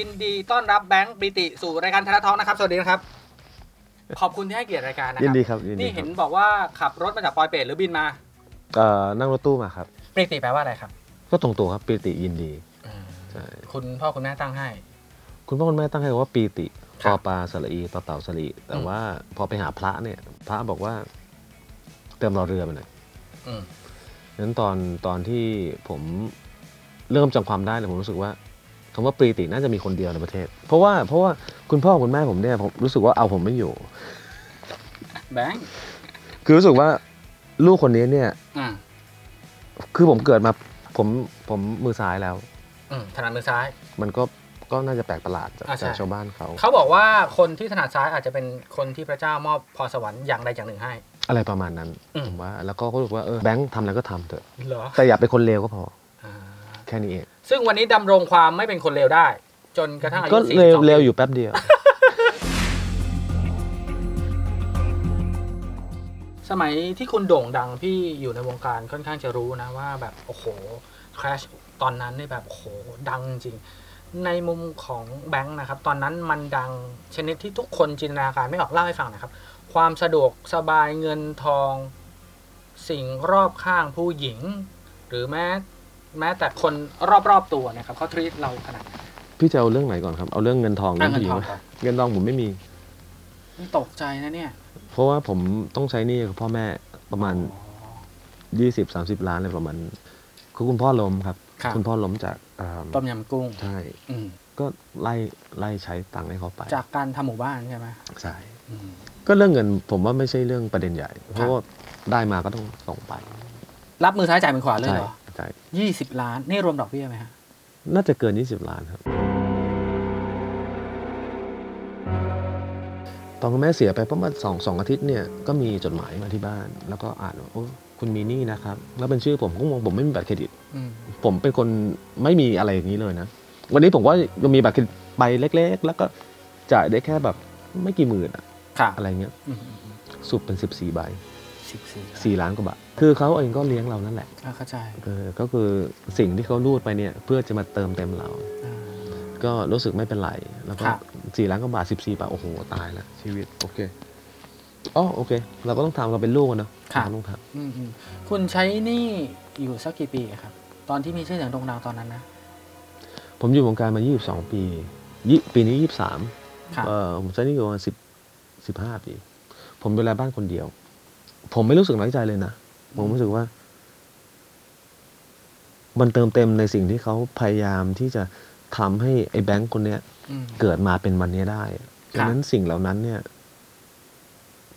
ยินดีต้อนรับแบงค์ปริติสู่รายการไทยรัฐทอล์กนะครับ สวัสดีนะครับ ขอบคุณที่ให้เกียรติรายการนะครัยินดีครับยินดีนี่ครัเห็บนบอกว่าขับรถมาจากปอยเปตหรือบินมาเอ่อนั่งรถตู้มาครับปริติแปลว่าอะไรครับก็ตรงตัวครับปีติยินดี ใช่ คุณพ่อคุณแม่ตั้งให้ คุณพ่อคุณแม่ตั้งให้ว่าปีติคปรับอปลาสระอีต่อเต่าสระอีแต่อืม ว่าพอไปหาพระเนี่ย พระบอกว่า เติมรอเรือไปหน่อยอืม นั้นตอนตอนที่ผมเริ่มจำความได้เนี่ยผมรู้สึกว่า คำว่าปีติน่าจะมีคนเดียวในประเทศ เพราะว่าเพราะว่าคุณพ่อคุณแม่ผมเนี่ยผมรู้สึกว่าเอาผมไม่อยู่ แบงค์คือรู้สึกว่าลูกคนนี้เนี่ย อืมคือผมเกิดมาผมผมมือซ้ายแล้ว อืมถนัดมือซ้าย มันก็ก็น่าจะแปลกประหลาดจากอ่าใช่ จากชาวบ้านเขา เขาบอกว่าคนที่ถนัดซ้ายอาจจะเป็นคนที่พระเจ้ามอบพรสวรรค์อย่างใดอย่างหนึ่งให้ อะไรประมาณนั้นอืม ผมว่า แล้วก็เขาบอกว่าเออแบงค์ทำอะไรก็ทำเถอะ เหรอแต่อย่าเป็นคนเลวก็พอ อ่าแค่นี้เอง ซึ่งวันนี้ดำรงความไม่เป็นคนเลวได้ จนกระทั่งอายุก็42เลวปีเลวอยู่แป๊บเดียว สมัยที่คุณโด่งดังพี่อยู่ในวงการค่อนข้างจะรู้นะว่าแบบโอ้โหคราชตอนนั้นนี่แบบโอ้โหดังจริง ในมุมของแบงค์นะครับ ตอนนั้นมันดังชนิดที่ทุกคนจินตนาการไม่ออกเล่าให้ฟังหนะครับ ความสะดวกสบายเงินทอง สิ่งรอบข้างผู้หญิง หรือแม้ แม้แต่คนรอบๆตัวนะครับเขาทรีตเราขนาดไหน พี่จะเอาเรื่องไหนก่อนครับ เอาเรื่องเงินทองอะเรื่องผู้หญิงเงินทองไหมก่อน เงินทองผมไม่มี นี่ตกใจนะเนี่ยเพราะว่าผมต้องใช้หนี้กับพ่อแม่ประมาณ 20 30 ล้านอะไรประมาณคือคุณพ่อล้มครับ ครับณพ่อล้มจากอ่าต้มยำกุ้งใช่ อืมก็ไล่ไล่ใช้ตังค์ให้เขาไปจากการทำหมู่บ้านใช่ไหมใช่ อืม ก็เรื่องเงินผมว่าไม่ใช่เรื่องประเด็นใหญ่ เพราะว่าได้มาก็ต้องส่งไป รับมือซ้ายจ่ายมือขวาเลยใช่เหรอ ใช่ยี่สิบล้าน นี่รวมดอกเบี้ยไหมฮะ น่าจะเกิน20ล้านครับ ตอนคุณแม่เสียไปประมาณสองสองอาทิตย์เนี่ย ก็มีจดหมายมาที่บ้าน แล้วก็อ่านว่าโอ้คุณมีหนี้นะครับ แล้วเป็นชื่อผมก็มองผมไม่มีบัตรเครดิตอืมผมเป็นคนไม่มีอะไรอย่างนี้เลยนะ วันนี้ผมก็ยังมีบัตรเครดิตใบเล็ก ๆ แล้วก็จ่ายได้แค่แบบไม่กี่หมื่นอะค่ะอะไรเงี้ยอืมสุดเป็น14ใบสิบ สี่สี่ล้านกว่าบาทคือเขาเองก็เลี้ยงเรานั่นแหละเข้าใจเออก็คือสิ่งที่เขารูดไปเนี่ยเพื่อจะมาเติมเต็มเรา อ่า ก็รู้สึกไม่เป็นไรแล้วก็ครับ สี่ล้านกว่าบาทสิบสี่บาทโอ้โหตายแล้วชีวิตโอเคอ๋อโอเค เราก็ต้องทำเราเป็นลูกกันเนอะค่ะ เราต้องทอืมอืมคุณใช้หนี่อยู่สักกี่ปีครับ ตอนที่มีชื่อเสียงโด่งดังตอนนั้นนะำผมอยู่วงการมา 22 ปียี่ปีนี้ 23ค่ะเออผมใช้หนี่อยู่ประมาณ10 15ปี ผมดูแลบ้านคนเดียว ผมไม่รู้สึกน้อยใจเลยนะผมรู้สึกว่า มันเติมเต็มในสิ่งที่เขาพยายามที่จะทำให้ไอ้แบงค์คนเนี้ยอืมเกิดมาเป็นวันนี้ได้ครับดังนั้นสิ่งเหล่านั้นเนี่ย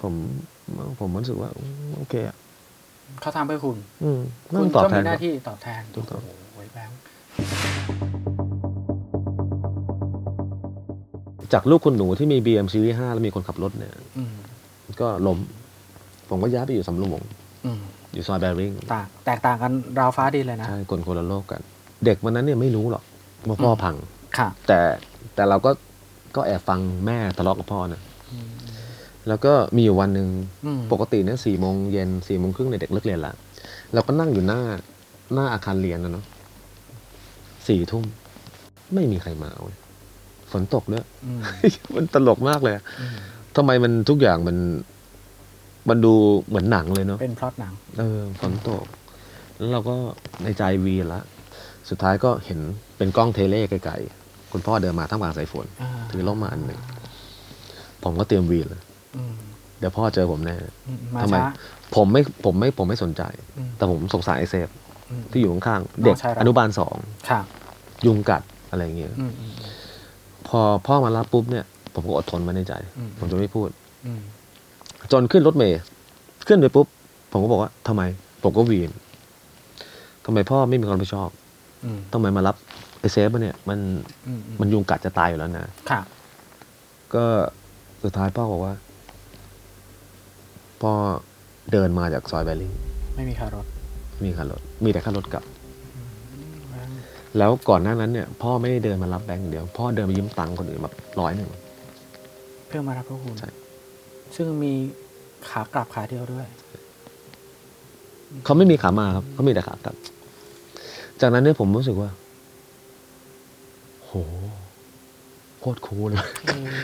ผมผมรู้สึกว่าอืมโอเคอะเขาทำให้คุณอืมไม่คุต้ณองตอบก็แทมีนหคน้ารับที่ตอบแทนถูกต้องโอ้โหแบงค์จากลูกคุณหนูที่มี BM Series 5 แล้วมีคนขับรถเนี่ยอืมก็ล้ม ผมก็ย้ายไปอยู่สำโรงอืมอยู่ซอยแบริ่งต่างแตกต่างกันราวฟ้าดินเลยนะ ใช่คนคนละโลกกัน เด็กวันนั้นเนี่ยไม่รู้หรอกว่าพ่อพังค่ะ แต่แต่เราก็ก็แอบฟังแม่ทะเลาะกับพ่อนะอืมแล้วก็มีอยู่วันหนึ่งอืมปกติเนี่ยสี่โมงเย็นสี่โมงครึ่งในยเด็กเลิกเรียนละเราก็นั่งอยู่หน้าหน้าอาคารเรียนนะเนาะสี่ทุ่มไม่มีใครมาเว้ยฝนตกด้วยอืมมันตลกมากเลยอะอืมทำไมมันทุกอย่างมัน มันดูเหมือนหนังเลยเนาะเป็นพล็อตหนัง เออฝนตก แล้วเราก็ในใจวีนละ สุดท้ายก็เห็นเป็นกล้อง tele ไกลๆคุณพ่อเดินมาท่ามกลางสายฝน อ่า ถือร่มมาอันหนึ่งผมก็เตรียมวีนเลย อืมเดี๋ยวพ่อเจอผมแน่อืมมาทำไม ช้า ผมไม่ผมไม่ผมไม่สนใจ อืม แต่ผมสงสารไอเซฟอืม ที่อยู่ข้างๆเด็กน้องชายเรา อนุบาลสองค่ะยุงกัดอะไรอย่างเงี้ยอืมอืม พอพ่อมารับปุ๊บเนี่ย ผมก็อดทนมาในใจ อืม ผมจะไม่พูด อืม จนขึ้นรถเมย์ขึ้นไปปุ๊บ ผมก็บอกว่าทำไม ผมก็วีนทำไมพ่อไม่มีความรับผิดชอบอืมทำไมมารับไอเซฟมาเนี่ย มันอืมอืมมันยุงกัดจะตายอยู่แล้วนะค่ะก็สุดท้ายพ่อบอกว่า พ่อเดินมาจากซอยแบริ่งไม่มีค่ารถมีค่ารถ มีแต่ค่ารถกลับ แล้วก่อนหน้านั้นเนี่ย พ่อไม่ได้เดินมารับแบงค์อย่างเดียว พ่อเดินไปยืมตังค์คนอื่นมาร้อยหนึ่งเพื่อมารับพระคุณใช่ ซึ่งมีขากลับขาเดียวด้วย เขาไม่มีขามาครับเขามีแต่ขากลับ จากนั้นเนี่ยผมรู้สึกว่า โหโคตรคูลเลย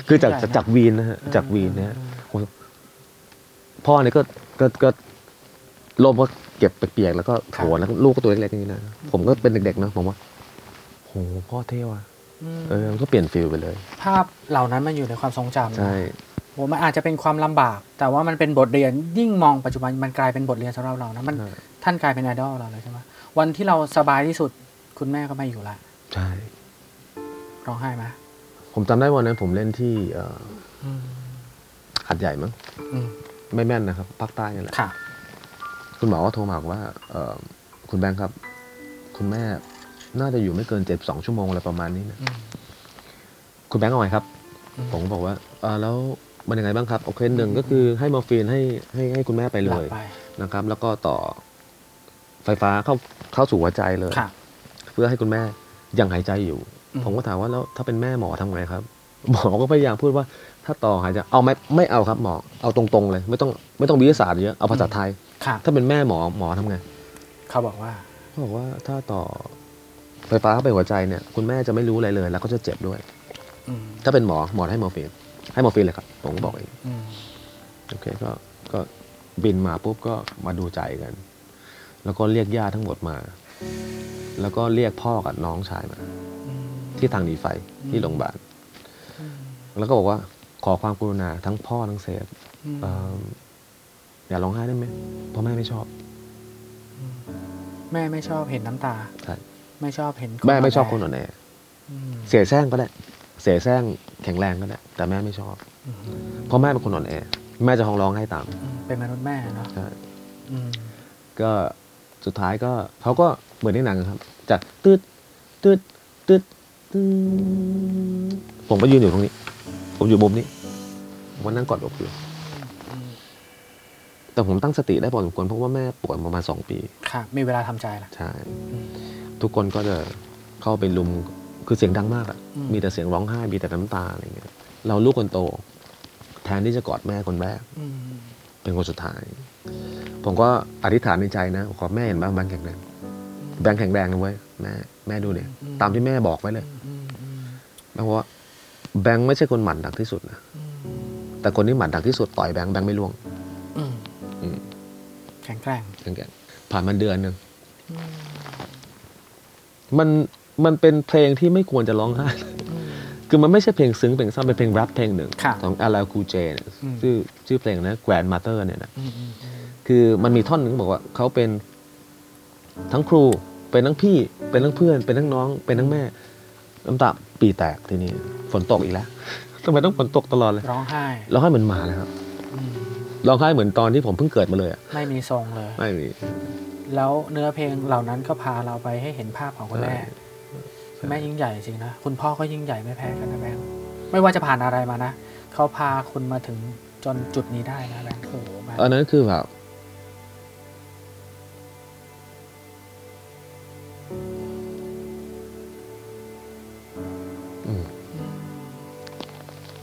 คือจากจากจากวีนนะฮะจากวีนนะฮะโหพ่อเนี่ยก็ก็ก็ลมก็เก็บเปียกๆแล้วก็โถแล้วก็ลูกก็ตัวเล็กๆอย่างนี้นะผมก็เป็นเด็กๆนะผมว่าโหพ่อเท่ว่ะมเออมันก็เปลี่ยนฟิลไปเลย ภาพเหล่านั้นมันอยู่ในความทรงจำนะใช่ โหมันอาจจะเป็นความลำบาก แต่ว่ามันเป็นบทเรียนยิ่งมองปัจจุบันมันกลายเป็นบทเรียนสำหรับเรานะมันใช่ท่านกลายเป็นไอดอลเราเลยใช่ไหมวันที่เราสบายที่สุดคุณแม่ก็ไม่อยู่ละใช่ร้องไห้ไหมผมจำได้วันนั้นผมเล่นที่เอ่ออืมหัดใหญ่มั้งอืมไม่แม่นนะครับภาคใต้นี่แหละค่ะคุณหมอก็โทรมาบอกว่าเอ่อคุณแบงค์ครับ คุณแม่น่าจะอยู่ไม่เกินเจ็ดสองชั่วโมงอะไรประมาณนี้นะอืมคุณแบงค์เอาไงครับอืมผมก็บอกว่าเออแล้ว มันยังไงบ้างครับโอเคหนึ่งก็คือให้มอร์ฟีนให้ให้ให้คุณแม่ไปหเลลับยไป นะครับ แล้วก็ต่อไฟฟ้าเข้าเข้าสู่หัวใจเลยค่ะเพื่อให้คุณแม่ยังหายใจอยู่ อืม ผมก็ถามว่าแล้วถ้าเป็นแม่หมอทำไงครับ หมอก็พยายามพูดว่า ถ้าต่อหายใจเอาไหมไม่เอาครับหมอเอาตรงๆเลย ไม่ต้องไม่ต้องวิทยาศาสตร์เยอะเอาภาษาไทยค่ะถ้าเป็นแม่หมอหมอทำไงเขาบอกว่า เขาบอกว่าถ้าต่อไฟฟ้าเข้าไปหัวใจเนี่ย คุณแม่จะไม่รู้อะไรเลย แล้วก็จะเจ็บด้วย อืม ถ้าเป็นหมอหมอให้มอร์ฟีน ให้มอร์ฟีนเลยครับผมก็บอกเองอืมโอเคก็ก็บินมาปุ๊บก็มาดูใจกัน แล้วก็เรียกญาติทั้งหมดมา แล้วก็เรียกพ่อกับน้องชายมาอืมที่ทางหนีไฟที่โรงพยาบาลอืมแล้วก็บอกว่าขอความกรุณาทั้งพ่อทั้งเซฟอืมเอิ่มอย่าร้องไห้ได้ไหมเพราะแม่ไม่ชอบ แม่ไม่ชอบเห็นน้ำตาใช่ไม่ชอบเห็นแม่ไม่ชอบคนอ่อ่อนแออืมเสียแซงก็ได้ เสียแซงแข็งแรงก็ได้แต่แม่ไม่ชอบอืมเพราะแม่เป็นคนอ่อนแอแม่จะห้องร้องไห้ตามอืมเป็นมนุษย์แม่เนาะใช่อืมก็สุดท้ายก็เขาก็เหมือนในหนังอะครับจากตืดตืดตืดตืดผมก็ยืนอยู่ตรงนี้ ผมอยู่มุมนี้ผมก็นั่งกอดอกอยู่อืมแต่ผมตั้งสติได้พอสมควรเพราะว่าแม่ป่วยประมาณสองปี ค่ะ มีเวลาทำใจละใช่อืมทุกคนก็จะเข้าไปลุม คือเสียงดังมากอะอืมมีแต่เสียงร้องไห้ มีแต่น้ำตาอะไรเงี้ย เราลูกคนโต แทนที่จะกอดแม่คนแรกอืมเป็นคนสุดท้าย ผมก็อธิษฐานในใจนะ ขอแม่เห็นบ้างแบงค์แข็งแรง แบงค์แข็งแรงนะเว้ยแม่แม่ดูเนี่ยตามที่แม่บอกไว้เลยอืมอืมแบงค์บอกว่าแบงค์ไม่ใช่คนหมัดหนักที่สุดนะอืมแต่คนที่หมัดหนักที่สุดต่อยแบงค์แบงค์ไม่ร่วงอืมอืมแข็งแกร่งแข็งแกร่งผ่านมาเดือนหนึ่งอืมมัน มันเป็นเพลงที่ไม่ควรจะร้องไห้อืมคือมันไม่ใช่เพลงซึ้งเพลงเศร้าเป็นเพลงแร็ปเพลงหนึ่งค่ะของ LL Cool J เนี่ยอืมชื่อชื่อเพลงนะ Grand Mother เนี่ยนะอืมอืมอืมคือมันมีท่อนหนึ่งบอกว่าเขาเป็นทั้งครูเป็นทั้งพี่ เป็นทั้งเพื่อน เป็นทั้งน้อง เป็นทั้งแม่น้ำตาปีแตกทีนี้ฝนตกอีกแล้วทำไมต้องฝนตกตลอดเลยร้องไห้ร้องไห้เหมือนหมาเลยครับอืมร้องไห้เหมือนตอนที่ผมเพิ่งเกิดมาเลยอะไม่มีทรงเลย ไม่มีแล้วเนื้อเพลงเหล่านั้นก็พาเราไปให้เห็นภาพของคุณแม่ใช่คุณ แม่ยิ่งใหญ่จริงนะ คุณพ่อก็ยิ่งใหญ่ไม่แพ้กันนะแบงค์ไม่ว่าจะผ่านอะไรมานะเขาพาคุณมาถึงจนจุดนี้ได้นะแบงค์โอ้โหแบงค์อันนั้นคือแบบอืม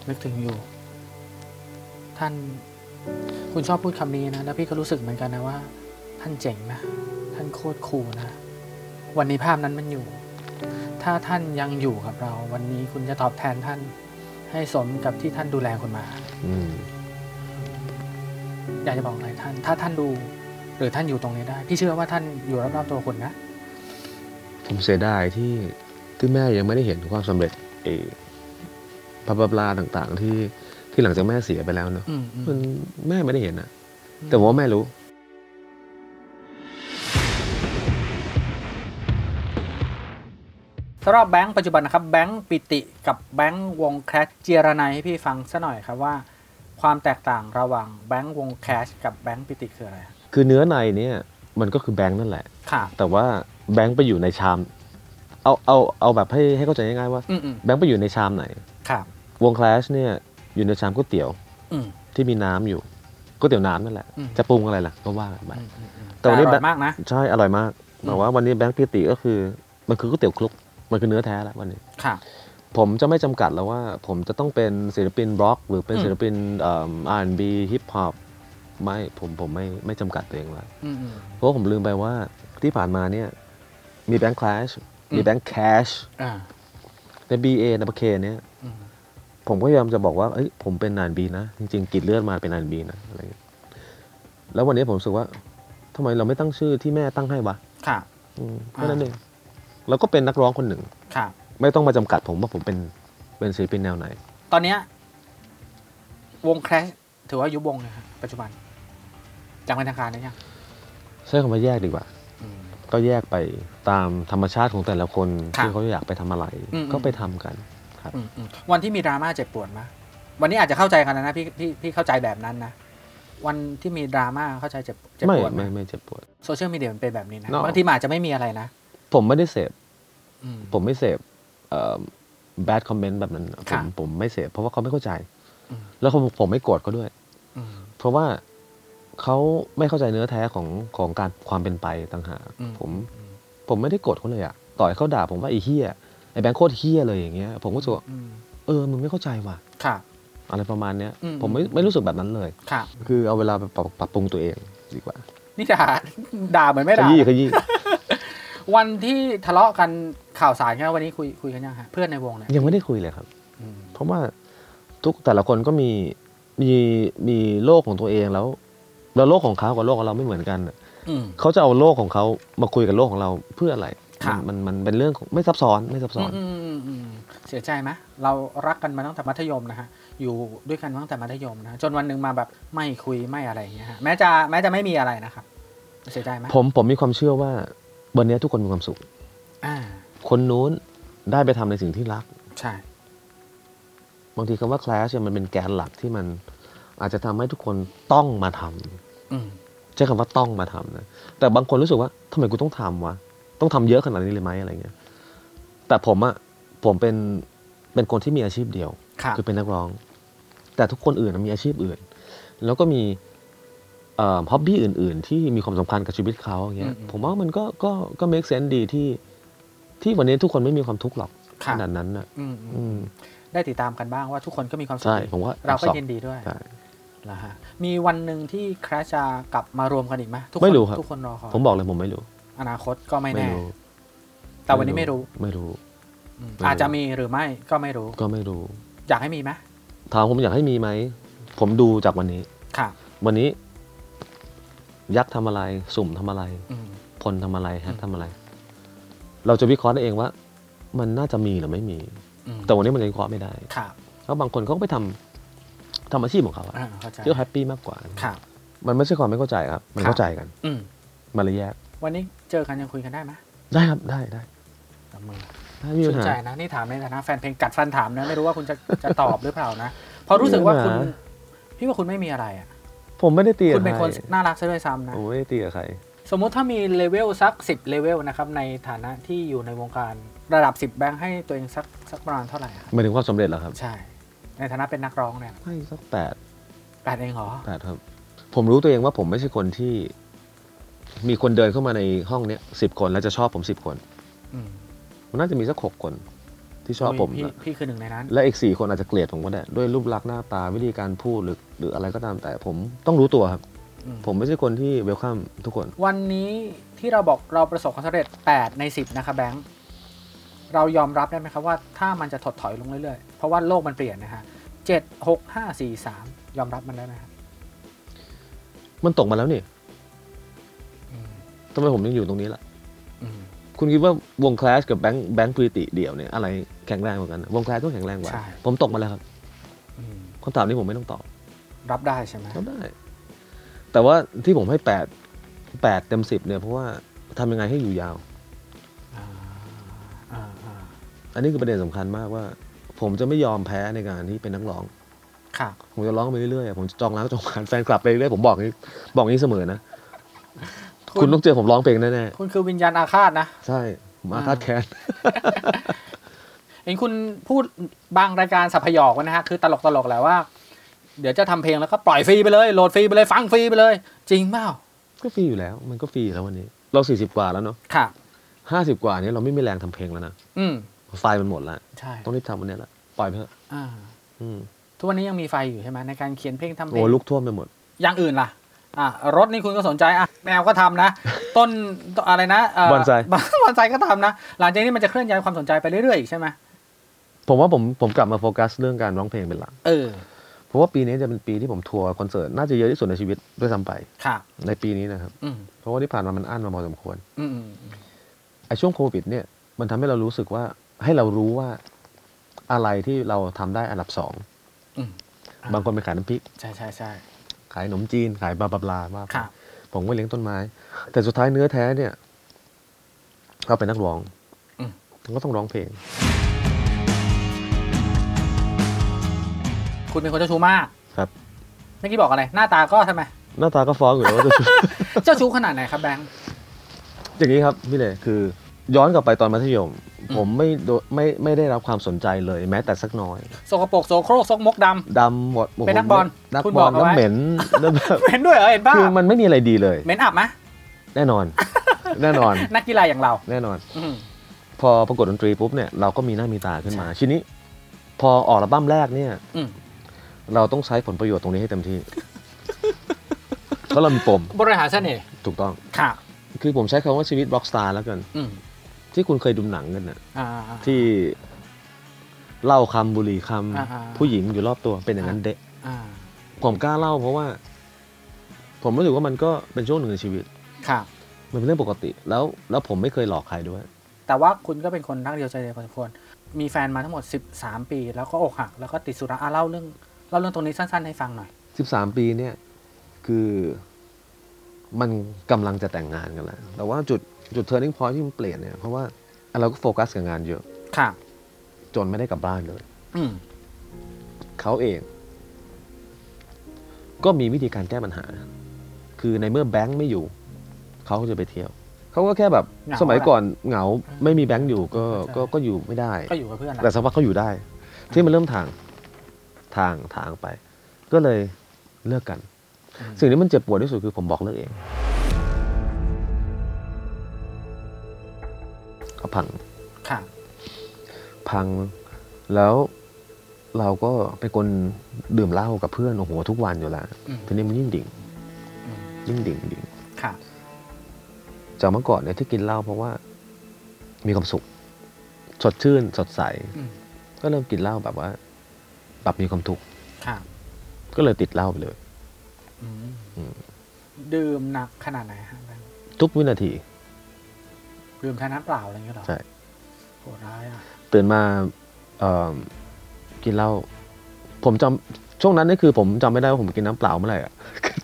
นึกถึงอยู่ ท่าน คุณชอบพูดคำนี้นะ แล้วพี่ก็รู้สึกเหมือนกันนะว่า ท่านเจ๋งนะ ท่านโคตรคูลนะ วันนี้ภาพนั้นมันอยู่ ถ้าท่านยังอยู่กับเรา วันนี้คุณจะตอบแทนท่าน ให้สมกับที่ท่านดูแลคุณมาอืมอยากจะบอกอะไรท่าน ถ้าท่านดู หรือท่านอยู่ตรงนี้ได้ พี่เชื่อว่าท่านอยู่รอบๆตัวคุณนะ ผมเสียดายที่ที่แม่ยังไม่ได้เห็นความสำเร็จเออบลาบลาบลาต่างๆ ที่ที่หลังจากแม่เสียไปแล้วเนอะอืมอืม มันแม่ไม่ได้เห็นนะแต่ผมว่าแม่รู้ สำหรับแบงค์ปัจจุบันนะครับแบงค์ปรีติกับแบงค์วงแคลชเจียระไนให้พี่ฟังซะหน่อยครับว่า ความแตกต่างระหว่างแบงค์วงแคลชกับแบงค์ปรีติคืออะไรคือเนื้อในเนี่ยมันก็คือแบงค์นั่นแหละ ค่ะ แต่ว่าแบงค์ไปอยู่ในชาม เอาเอาเอาแบบให้ให้เข้าใจง่ายๆว่า อืมอืมแบงค์ไปอยู่ในชามไหนค่ะวงแคลชเนี่ยอยู่ในชามก๋วยเตี๋ยวอืม ที่มีน้ำอยู่ก๋วยเตี๋ยวน้ำนั่นแหละ อืม จะปรุงอะไรล่ะก็ว่ากันไป อืมอืมอืมแต่แต่วันนี้แบบอร่อยมากนะ ใช่อร่อยมากอืมแต่ว่าวันนี้แบงค์พิติก็คือมันคือก๋วยเตี๋ยวคลุก มันคือเนื้อแท้แล้ววันนี้ ค่ะ ผมจะไม่จำกัดแล้วว่า ผมจะต้องเป็นศิลปินบล็อก หรือเป็นอืม ศิลปินอ่า R&B ฮิปฮอปไม่ผมผมไม่ไม่จำกัดตัวเองแล้วอืมอืม เพราะว่าผมลืมไปว่าที่ผ่านมาเนี่ยมีแบงค์คลาชมีอืม แบงค์แคชอ่าใน BA ในบเคเนี่ยอืมผมก็พยายามจะบอกว่าเอ้ยผมเป็นนานบีนะ จริงๆกรีดเลือดมาเป็นนานบีนะอะไรอย่างเงี้ยแล้ววันนี้ผมรู้สึกว่าทำไมเราไม่ตั้งชื่อที่แม่ตั้งให้วะค่ะ อืมแค่นั้นเอง แล้วก็เป็นนักร้องคนหนึ่งค่ะไม่ต้องมาจำกัดผมว่าผมเป็นเป็นศิลปินแนวไหน ตอนเนี้ยวงแคลชถือว่ายุบวงเลยครับปัจจุบันอย่างเป็นทางการหรือยังใช้คำว่าแยกดีกว่า อืม ก็แยกไปตามธรรมชาติของแต่ละคนครับที่เขาอยากไปทำอะไร อืม ก็ไปทำกัน อืมอืมวันที่มีดราม่าเจ็บปวดมากวันนี้อาจจะเข้าใจกันนะนะพี่พี่พี่เข้าใจแบบนั้นนะ วันที่มีดราม่าเข้าใจเจ็บเจ็บไม่ปวดไหมไม่ไม่เจ็บปวด โซเชียลมีเดียมันเป็นแบบนี้นะ No บางทีมันอาจจะไม่มีอะไรนะ ผมไม่ได้เสพอืมผมไม่เสพเอ่อ bad comment แบบนั้นผค่ะมผมไม่เสพเพราะว่าเขาไม่เข้าใจอืมแล้วผมผมไม่โกรธเขาด้วยอืมเพราะว่าเขาไม่เข้าใจเนื้อแท้ของของการความเป็นไปต่างหากอืมผมอืมผมไม่ได้โกรธเขาเลยอะต่อยเขาด่าผมว่าไอ้เฮียไอ้แบงค์โคตรเฮียเลยอย่างเงี้ย ผมก็รู้สึกว่าอืมเออมึงไม่เข้าใจว่ะค่ะอะไรประมาณเนี้ยอืมผมไม่ไม่รู้สึกแบบนั้นเลยค่ะคือเอาเวลาไปปรับปรับปรุงตัวเองดีกว่านี่ด่าด่าเหมือนไม่ขด่ายี้ขยี้ วันที่ทะเลาะกันข่าวสารกันวันนี้คุยคุยกันยังฮะเพื่อนในวงเนี่ยยังไม่ได้คุยเลยครับอืมเพราะว่าทุกแต่ละคนก็มีมีมีโลกของตัวเองแล้ว แล้วโลกของเขากับโลกของเราไม่เหมือนกันอะอืมเขาจะเอาโลกของเขามาคุยกับโลกของเราเพื่ออะไรครับมันมันมันเป็นเรื่องของไม่ซับซ้อนไม่ซับซ้อนอืมอืมอืมเสียใจไหมเรารักกันมาตั้งแต่มัธยมนะฮะอยู่ด้วยกันมาตั้งแต่มัธยมนะจนวันหนึ่งมาแบบไม่คุยไม่อะไรอย่างเงี้ยฮะแม้จะแม้จะไม่มีอะไรนะครับเสียใจไหมผมผมมีความเชื่อว่า วันนี้ทุกคนมีความสุขอ่าคนนู้นได้ไปทำในสิ่งที่รัก ใช่ บางทีคำว่า clash เนี่ยมันเป็นแกนหลักที่มันอาจจะทำให้ทุกคนต้องมาทำอืมใช้คำว่าต้องมาทำนะ แต่บางคนรู้สึกว่าทำไมกูต้องทำวะ ต้องทำเยอะขนาดนี้เลยไหมอะไรเงี้ย แต่ผมอะผมเป็นเป็นคนที่มีอาชีพเดียวครับคือเป็นนักร้อง แต่ทุกคนอื่นมีอาชีพอื่น แล้วก็มีเอ่อ ฮ็อบบี้อื่น ๆ ที่มีความสำคัญกับชีวิตเขาอย่างเงี้ยอืมผมว่ามันก็ก็ก็ make sense ดีที่ ที่วันนี้ทุกคนไม่มีความทุกข์หรอกครัขบนาดนั้นนะอืมอือืมมได้ติดตามกันบ้างว่าทุกคนก็มีความสุขใช่ดีผมว่าเราก็สองยินดีด้วยใช่ นะฮะมีวันหนึ่งที่แครชจะกลับมารวมกันอีกไหมทุกคนไม่รู้ครับ ทุกคนรอคอยผมบอกเลยผมไม่รู้ อนาคตก็ไม่ไม่แน่ รู้แต่วันนี้ไม่รู้ไม่รู้ อืมไม่รู้ อาจจะมีหรือไม่ก็ไม่รู้ ก็ไม่รู้อยากให้มีไหมถามผมอยากให้มีไหม ผมดูจากวันนี้ ค่ะ วันนี้ ยักษ์ทำอะไร สุ่มทำอะไรอืมพลทำอะไรแฮอืทมทำอะไร เราจะวิเคราะห์ได้เองว่า มันน่าจะมีหรือไม่มีอืมแต่วันนี้มันยังวิเคราะห์ไม่ได้ครับเพราะบางคนเขาก็ไปทำทำอาชีพของเขาอะอ่าเข้าใจที่เขาแฮปปี้มากกว่า ครับ มันไม่ใช่ความไม่เข้าใจครับ มันครับ เข้าใจกันอืมมันเลยแยกวันนี้เจอกันยังคุยกันได้ไหมได้ครับได้ได้กับมือได้ไม่มีสปัญนหา ใจนะนี่ถามในฐานะแฟนเพลงกัดฟันถามนะไม่รู้ว่าคุณจะจะตอบหรือเปล่านะเพราะรู้สึกว่าคุณไม่มีปัญหา พี่ว่าคุณไม่มีอะไรอะ ผมไม่ได้ตีคุกับณเป็นใคครนน่ารักซะด้วยซ้ำนะ ผมไม่ได้ตีกับใคร สมมุติถ้ามีเลเวลสักสิบเลเวลนะครับ ในฐานะที่อยู่ในวงการระดับสิบแบงค์ให้ตัวเองสักสักประมาณเท่าไหร่ครับหมายถึงความสำเร็จเหรอครับ ใช่ ในฐานะเป็นนักร้องเนี่ยให้สักแปดแปดเองเหรอแปดครับ ผมรู้ตัวเองว่าผมไม่ใช่คนที่ มีคนเดินเข้ามาในห้องเนี้ยสิบคนแล้วจะชอบผมสิบคน อืมมันน่าจะมีสักหกคน ที่ชอบผมพี่นะพี่คือหนึ่งในนั้น และอีกสี่คนอาจจะเกลียดผมก็ได้ ด้วยรูปลักษณ์หน้าตาวิธีการพูดหรือหรืออะไรก็ตามแต่ผมต้องรู้ตัวครับ อืม ผมไม่ใช่คนที่เวลคัมทุกคน วันนี้ที่เราบอกเราประสบความสำเร็จ 8 ใน 10 นะครับแบงค์เรายอมรับได้ไหมครับว่าถ้ามันจะถดถอยลงเรื่อยๆ เพราะว่าโลกมันเปลี่ยนนะฮะเจ็ดหกห้าสี่สามยอมรับมันได้ไหมครับมันตกมาแล้วนี่อืมทำไมผมยังอยู่ตรงนี้ล่ะ อืม คุณคิดว่าวงคลาสกับแบงค์แบงค์พรีติเดี่ยวเนี่ยอะไรแข็งแรงกว่ากัน วงคลาสต้องแข็งแรงกว่า ใช่ ผมตกมาแล้วครับอืมคำถามนี้ผมไม่ต้องตอบรับได้ใช่ไหมทำได้ แต่ว่าที่ผมให้แปดแปดเต็มสิบเนี่ยเพราะว่าทำยังไงให้อยู่ยาว อ่าอ่าอ่าอันนี้คือประเด็นสำคัญมากว่า ผมจะไม่ยอมแพ้ในการที่เป็นนักร้องค่ะผมจะร้องไปเรื่อยๆผมจะจองร้านจองผ่านแฟนคลับไปเรื่อยๆผมบอกอย่างนี้บอกอย่างนี้เสมอนะ คุณต้องเจอผมร้องเพลงแน่คุณคือวิญญาณอาฆาตนะ ๆ ใช่ ผมอาฆาตแค้น เห็นคุณพูดบางรายการสัพยอกไว้นะฮะ คือตลกตลกๆแหละว่า เดี๋ยวจะทำเพลงแล้วก็ปล่อยฟรีไปเลย โหลดฟรีไปเลย ฟังฟรีไปเลย จริงเปล่าก็ฟรีอยู่แล้ว มันก็ฟรีอยู่แล้ววันนี้ เราสี่สิบกว่าแล้วเนาะค่ะ ห้าสิบกว่านี้เราไม่มีแรงทำเพลงแล้วนะอืม ไฟมันหมดแล้วใช่ต้องรีบทำวันนี้แหละปล่อยไปเถอะอ่าอืมทุกวันนี้ยังมีไฟอยู่ใช่ไหมในการเขียนเพลงทำเพลโอ้งลุกท่วมไปหมด อย่างอื่นล่ะ อ่ารถนี่คุณก็สนใจอะแมวก็ทำนะ ต้นอะไรนะบอนไซบอนไซก็ทำนะ หลังจากนี้มันจะเคลื่อนย้ายความสนใจไปเรื่อยๆอีกใช่ไหมผมว่าผมผมกลับมาโฟกัสเรื่องการร้องเพลงเป็นหลักเออเพราะว่าปีนี้จะเป็นปีที่ผมทัวร์คอนเสิร์ตน่าจะเยอะที่สุดในชีวิตด้วยซ้ำไปค่ะในปีนี้นะครับอืมเพราะว่าที่ผ่านมามันอั้นมาพอสมควรอืมอืมไอ้ช่วงโควิด เนี่ย มันทำให้เรารู้สึกว่าให้เรารู้ว่าอะไรที่เราทำได้อันดับสองอืมอะบางคนไปขายน้ำพริก ใช่ใช่ใช่ ขายขนมจีนขายบลาบลาบลาว่าไปค่ะผมก็เลี้ยงต้นไม้ แต่สุดท้ายเนื้อแท้เนี่ยเราเป็นนักร้องอืม ก็ต้องร้องเพลง คุณเป็นคนเจ้าชู้มากครับ เมื่อกี้บอกอะไร หน้าตาก็ทำไม หน้าตาก็ฟ้องอยู่แล้วว่าจะ เจ้าชู้ขนาดไหนครับแบงค์ อย่างนี้ครับพี่เลยคือย้อนกลับไปตอนมัธยมอืม ผมไม่โดไม่ไม่ได้รับความสนใจเลยแม้แต่สักน้อยสกปรกโสโครกซกมกดดำหมดโโหเป็นนักบอลนักคุณบบออลกเอาแล้วไว้ เหม็นแล้วแบบำเห็นด้วยเหรอเห็นป่ะคือมันไม่มีอะไรดีเลย เหม็นอับไหมแน่นอน แน่นอนนักกีฬาอย่างเราแน่นอน อืม พอประกวดดนตรีปุ๊บเนี่ยเราก็มีหน้ามีตาขึ้นมา ทีนี้ พอออกอัลบั้มแรกเนี่ยอืม เราต้องใช้ผลประโยชน์ตรงนี้ให้เต็มที่ เพราะเรามีปมบริหารเสน่ห์ถูกต้อง ค่ะ คือผมใช้คำว่าชีวิตร็อกสตาร์แล้วกัน อืม ที่คุณเคยดูหนังกันน่ะอ่า ที่เหล่าคำบุหรี่คอ่าๆำผู้หญิงอยู่รอบตัวเป็นอย่างนั้นเดะอ่าผมกล้าเล่าเพราะว่า ผมรู้สึกว่ามันก็เป็นช่วงหนึ่งในชีวิตค่ะมันเป็นเรื่องปกติ แล้วแล้วผมไม่เคยหลอกใครด้วย แต่ว่าคุณก็เป็นคนรักเดียวใจเดียวพอสมควร มีแฟนมาทั้งหมด 13 ปี แล้วก็อกหัก แล้วก็ติดสุราอะเล่าเรื่องเล่าเรื่องตรงนี้สั้นๆให้ฟังหน่อย 13 ปีเนี่ย คือ มันกำลังจะแต่งงานกันแล้วแต่ว่าจุดจุด turning point ที่มันเปลี่ยนเนี่ยเพราะว่าเราก็โฟกัสกับงานเยอะค่ะจนไม่ได้กลับบ้านเลยอืมเขาเอง ก็มีวิธีการแก้ปัญหา คือในเมื่อแบงค์ไม่อยู่ เขาก็จะไปเที่ยว เขาก็แค่แบบเหงาสมัยแหละก่อนเหงาไม่มีแบงค์อยู่ก็ใช่ก็ก็อยู่ไม่ได้ ก็อยู่กับเพื่อนแหละแต่สักพักเขาอยู่ได้ ที่มันเริ่มทางทางทางไป ก็เลยเลิกกัน สิ่งที่มันเจ็บปวดที่สุดคือผมบอกเลิกเองเขาพังค่ะพังแล้วเราก็เป็นคนดื่มเหล้ากับเพื่อนโอ้โหทุกวันอยู่แล้วอืมทีนี้มันยิ่งดิ่งอืมยิ่งดิ่งดิ่งค่ะจากเมื่อก่อนเนี่ยที่กินเหล้าเพราะว่า มีความสุข สดชื่นสดใสอืมก็เริ่มกินเหล้าแบบว่าแบบมีความทุกข์ค่ะก็เลยติดเหล้าไปเลยอืมอืม ดื่มหนักขนาดไหนฮะทุกวินาที ดื่มแทนน้ำเปล่าอะไรอย่างเงี้ยหรอใช่โหดร้ายอะตื่นมาเอ่อกินเหล้าผมจำช่วงนั้นนี่คือผมจำไม่ได้ว่าผมกินน้ำเปล่าเมื่อไหร่อะ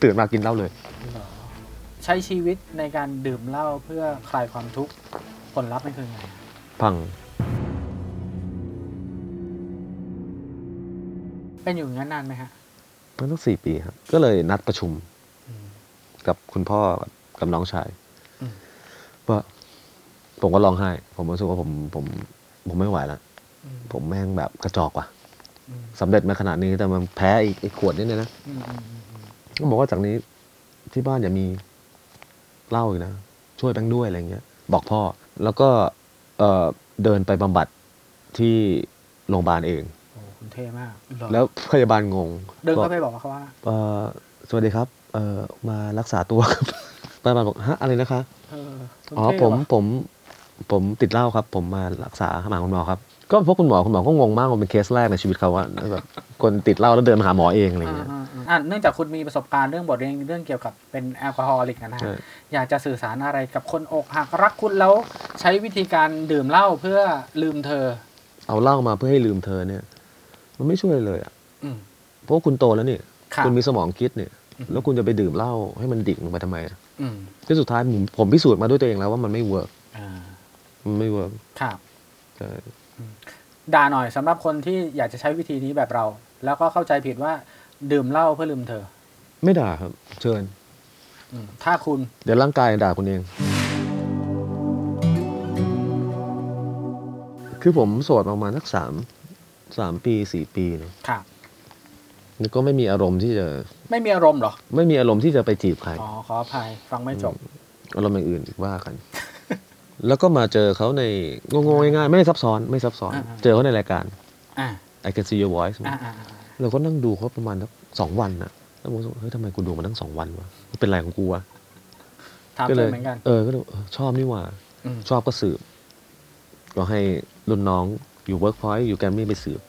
ตื่นมากินเหล้าเลย เหรอใช้ชีวิตในการดื่มเหล้าเพื่อคลายความทุกข์ผลลัพธ์มันคือไงพังเป็นอยู่อย่างนั้นนานไหมฮะ มันต้องสี่ปีครับ ก็เลยนัดประชุมอืมกับคุณพ่อกับน้องชายอืมว่าผมก็ร้องไห้ ผมรู้สึกว่าผมผมผมไม่ไหวแล้วอืมผมแม่งแบบกระจอกว่ะอืมสำเร็จมาขนาดนี้แต่มันแพ้อีกไอ้ขวดนี่เนี่ยนะอืมอืมอืมอืมก็บอกว่าจากนี้ที่บ้านอย่ามีเหล้าอีกนะ ช่วยแบงค์ด้วยอะไรเงี้ย บอกพ่อ แล้วก็เอ่อเดินไปบำบัดที่โรงพยาบาลเองโอ้ คุณเท่มากเหรอแล้วพยาบาลงง เดินบอกเข้าไปบอกเขาว่าเอ่อสวัสดีครับ เอ่อมารักษาตัวครับพยาบาลบอกฮะอะไรนะคะเออคุณอ๋อเท่ผมว่ะผมผมติดเหล้าครับ ผมมารักษาหาคุณหมอครับ ก็พบคุณหมอคุณหมอก็งงมากว่าเป็นเคสแรกในชีวิตเขาอะแบบคนติดเหล้าแล้วเดินมาหาหมอเองอะไรเงี้ยอ่าอ่าอ่าอ่าเนื่องจากคุณมีประสบการณ์เรื่องบทเรียนเรื่องเกี่ยวกับเป็น alcoholic นะฮะใช่อยากจะสื่อสารอะไรกับคนอกหักรักคุดแล้วใช้วิธีการดื่มเหล้าเพื่อลืมเธอ เอาเหล้ามาเพื่อให้ลืมเธอเนี่ย มันไม่ช่วยเลยอะอืมเพราะว่าคุณโตแล้วนี่ครับคุณมีสมองคิดเนี่ยอืมแล้วคุณจะไปดื่มเหล้าให้มันดิ่งลงไปทำไมอะอืมที่สุดท้ายผมผมพิสูจน์มาด้วยตัวเองแล้วว่ามันไม่ work อ่ามันไม่ workครับใช่ด่าหน่อยสำหรับคนที่อยากจะใช้วิธีนี้แบบเรา แล้วก็เข้าใจผิดว่าดื่มเหล้าเพื่อลืมเธอ ไม่ด่าครับ เชิญอืมถ้าคุณ เดี๋ยวร่างกายด่าคุณเอง คือผมโสดประมาณสักสาม สามปีสี่ปีเนอะครับ แล้วก็ไม่มีอารมณ์ที่จะไม่มีอารมณ์เหรอ ไม่มีอารมณ์ที่จะไปจีบใคร อ๋อ ขออภัย ฟังไม่จบ อารมณ์อย่างอื่นอีกว่ากัน แล้วก็มาเจอเขาในโง่ๆง่ายๆไม่ซับซ้อนไม่ซับซ้อน อ่าๆ เจอเขาในรายการ อ่า I can see your voice อ่าอ่าเราก็นั่งดูเขาประมาณสักสองวันน่ะแล้วผมรู้สึกว่าเฮ้ยทำไมกูดูมาตั้งสองวันวะมันเป็นไรของกูวะถามก็เจอเหมือนกัน เออก็เลยเออชอบนี่หว่า อืมชอบก็สืบ ก็ให้รุ่นน้อง อยู่เวิร์กพอยต์อยู่แกรมมี่ไปสืบ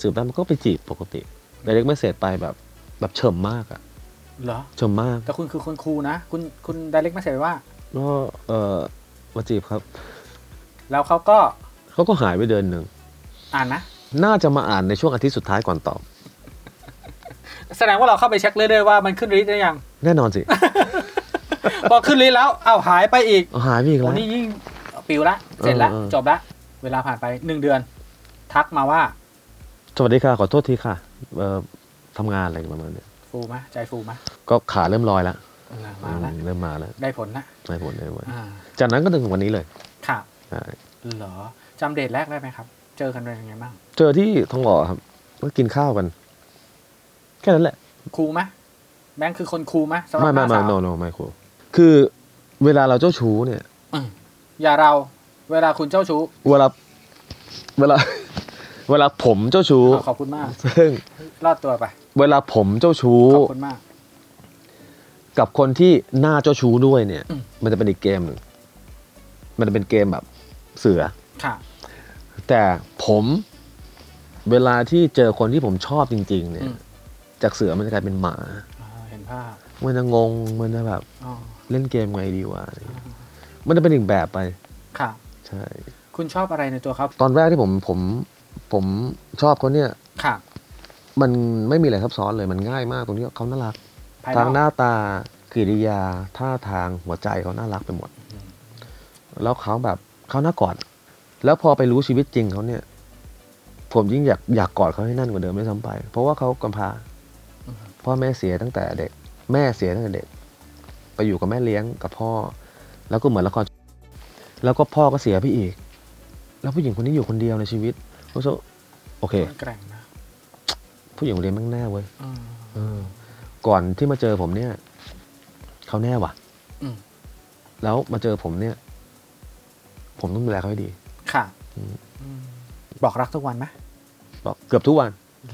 สืบได้มันก็ไปจีบปกติ direct message ไปแบบแบบเฉิ่มมากอะเหรอเฉิ่มมาก แต่คุณคือคน cool นะ คุณคุณ direct message ว่าก็เออมาจีบครับ แล้วเขาก็เขาก็หายไปเดือนหนึ่งอ่านนะน่าจะมาอ่านในช่วงอาทิตย์สุดท้ายก่อนตอบ แสดงว่าเราเข้าไปเช็คเรื่อยๆว่ามันขึ้น read หรือยัง แน่นอนสิ พอขึ้น read แล้วอ้าวหายไปอีกอ้าวหายไปอีกโอ้แล้วนี่ยิ่งปลิวละ เสร็จละเออเออจบละ เวลาผ่านไปหนึ่งเดือน ทักมาว่า สวัสดีค่ะ ขอโทษทีค่ะเอ่อทำงานอะไรประมาณเนี้ยฟูไหมใจฟูไหมก็ขาเริ่มลอยแล้วเออมาละอืมเริ่มมาแล้วได้ผลละไม่ผลเลยวันอ่าจากนั้นก็ถึงวันนี้เลยค่ะใช่เหรอจำเดทแรกได้ไหมครับ เจอกันเป็นยังไงบ้าง เจอที่ทองหล่อครับก็กินข้าวกัน แค่นั้นแหละครูไหมแบงค์คือคนครูไหมสำหรับไม่ไม่หไม่น้าสาวโนโนไม่ครูคือเวลาเราเจ้าชู้เนี่ยอืมอย่าเรา เวลาคุณเจ้าชู้เวลา เวลา เวลาผมเจ้าชู้เอาขอบคุณมากซึ่งรอดตัวไป เวลาผมเจ้าชู้ ขอบคุณมาก กับคนที่หน้าเจ้าชู้ด้วยเนี่ยอืมมันจะเป็นอีกเกมหนึ่ง มันจะเป็นเกมแบบเสือ ค่ะ แต่ผมเวลาที่เจอคนที่ผมชอบจริง ๆ เนี่อืยมจากเสือมันจะกลายเป็นหมาอ่าเห็นภาพ มันจะงง มันจะแบบอ๋อเล่นเกมไงดีวะอะไรอย่างเงี้ยมันจะเป็นอีกแบบไป ค่ะ ใช่ คุณชอบอะไรในตัวเขาตอนแรกที่ผมผมผมชอบเขาเนี่ยค่ะมันไม่มีอะไรซับซ้อนเลยมันง่ายมากตรงที่เขาน่ารักภายนทางอกหน้าตากิริยาท่าทางหัวใจเขาน่ารักไปหมด แล้วเขาแบบเขาน่ากอดแล้วพอไปรู้ชีวิตจริงเขาเนี่ย ผมยิ่งอยากอยากกอดเขาให้แนั่นกว่าเดิมไม่ซ้ำไป เพราะว่าเขากำพร้าพ่อแม่เสียตั้งแต่เด็ก แม่เสียตั้งแต่เด็ก ไปอยู่กับแม่เลี้ยงกับพ่อ แล้วก็เหมือนละคร แล้วก็พ่อก็เสียไปอีก แล้วผู้หญิงคนนี้อยู่คนเดียวในชีวิตก็โซโอเค แกร่งนะผู้หญิงคนนี้แม่งแน่เว้ยอืม เออ ก่อนที่มาเจอผมเนี่ยเขาแน่ว่ะอืม แล้วมาเจอผมเนี่ย ผมต้องดูแลเขาให้ดี ค่ะอืม อืมบอกรักทุกวันไหมบอกเกือบทุกวัน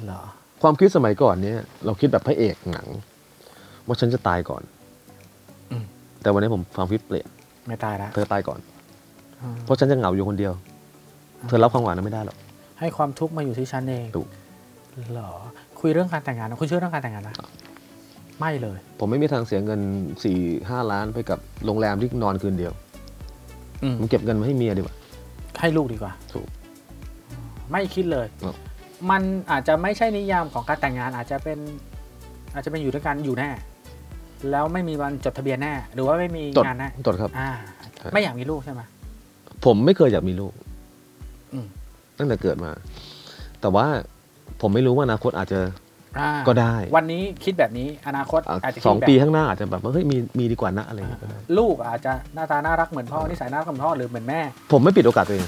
เหรอ ความคิดสมัยก่อนเนี่ย เราคิดแบบพระเอกหนัง ว่าฉันจะตายก่อนอืม แต่วันนี้ผมความคิดเปลี่ยนไม่ตายแล้วเธอตายก่อนอืม เพราะฉันจะเหงาอยู่คนเดียว เธอรับความหวานนั้นไม่ได้หรอก ให้ความทุกข์มาอยู่ที่ฉันเองถูก เหรอ คุยเรื่องการแต่งงานนะคุณเชื่อเรื่องการแต่งงานนะไม่เลย ผมไม่มีทางเสียเงินสี่ห้าล้านไปกับโรงแรมที่นอนคืนเดียวอืมผมเก็บเงินมาให้เมียดีกว่า ให้ลูกดีกว่า ถูก ไม่คิดเลย ครับ มันอาจจะไม่ใช่นิยามของการแต่งงานอาจจะเป็น อาจจะเป็นอยู่ด้วยกันอยู่แน่ แล้วไม่มีวันจดทะเบียนแน่ หรือว่าไม่มีจดงานแน่จดครับ อ่า ใช่ ไม่อยากมีลูกใช่ไหม ผมไม่เคยอยากมีลูกอืมตั้งแต่เกิดมา แต่ว่าผมไม่รู้ว่าอนาคตอาจจะอ่าก็ได้ วันนี้คิดแบบนี้อนาคตอะอาจจะคิดสองแบบปีข้างหน้าอาจจะแบบว่าเฮ้ยมีมีดีกว่านะอะไรอย่างเงี้ยก็ได้ลูกอาจจะหน้าตาน่ารักเหมือนพ่อนิสัยน่ารักเหมือนพ่อหรือเหมือนแม่ ผมไม่ปิดโอกาสตัวเอง